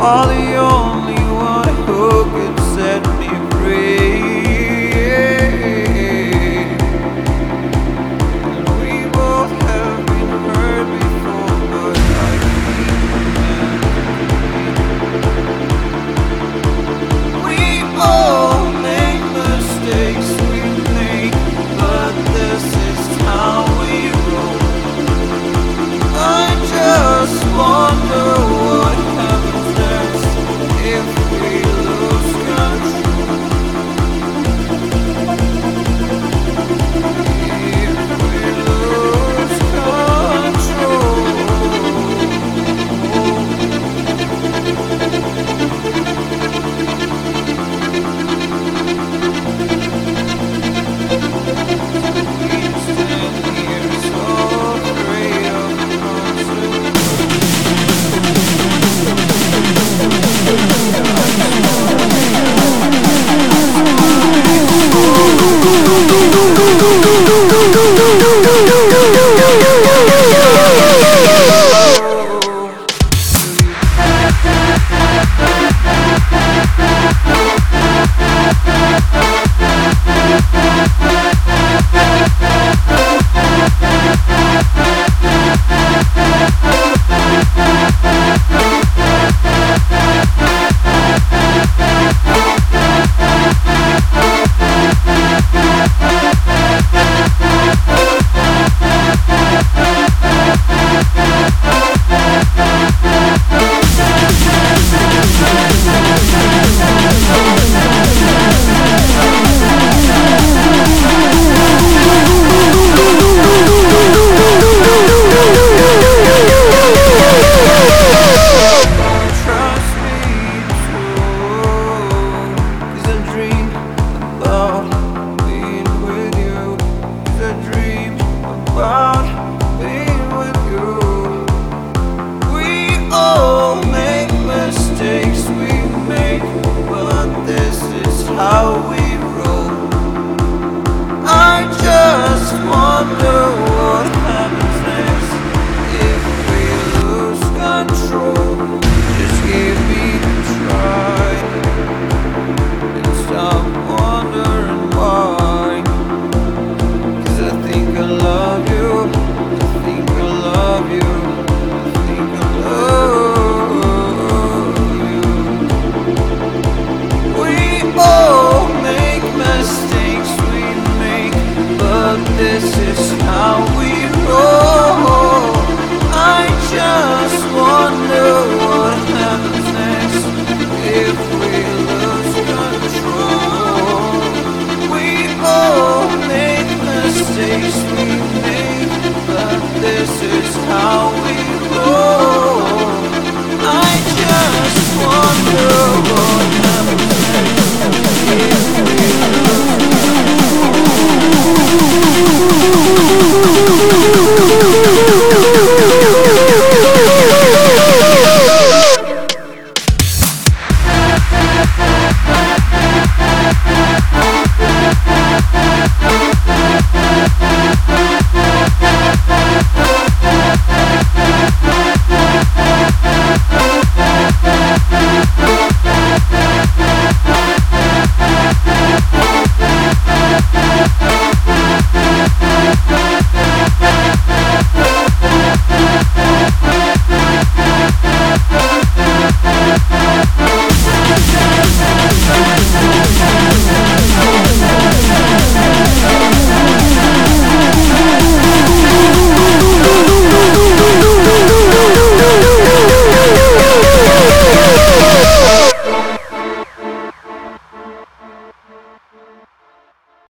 you the how we Deus.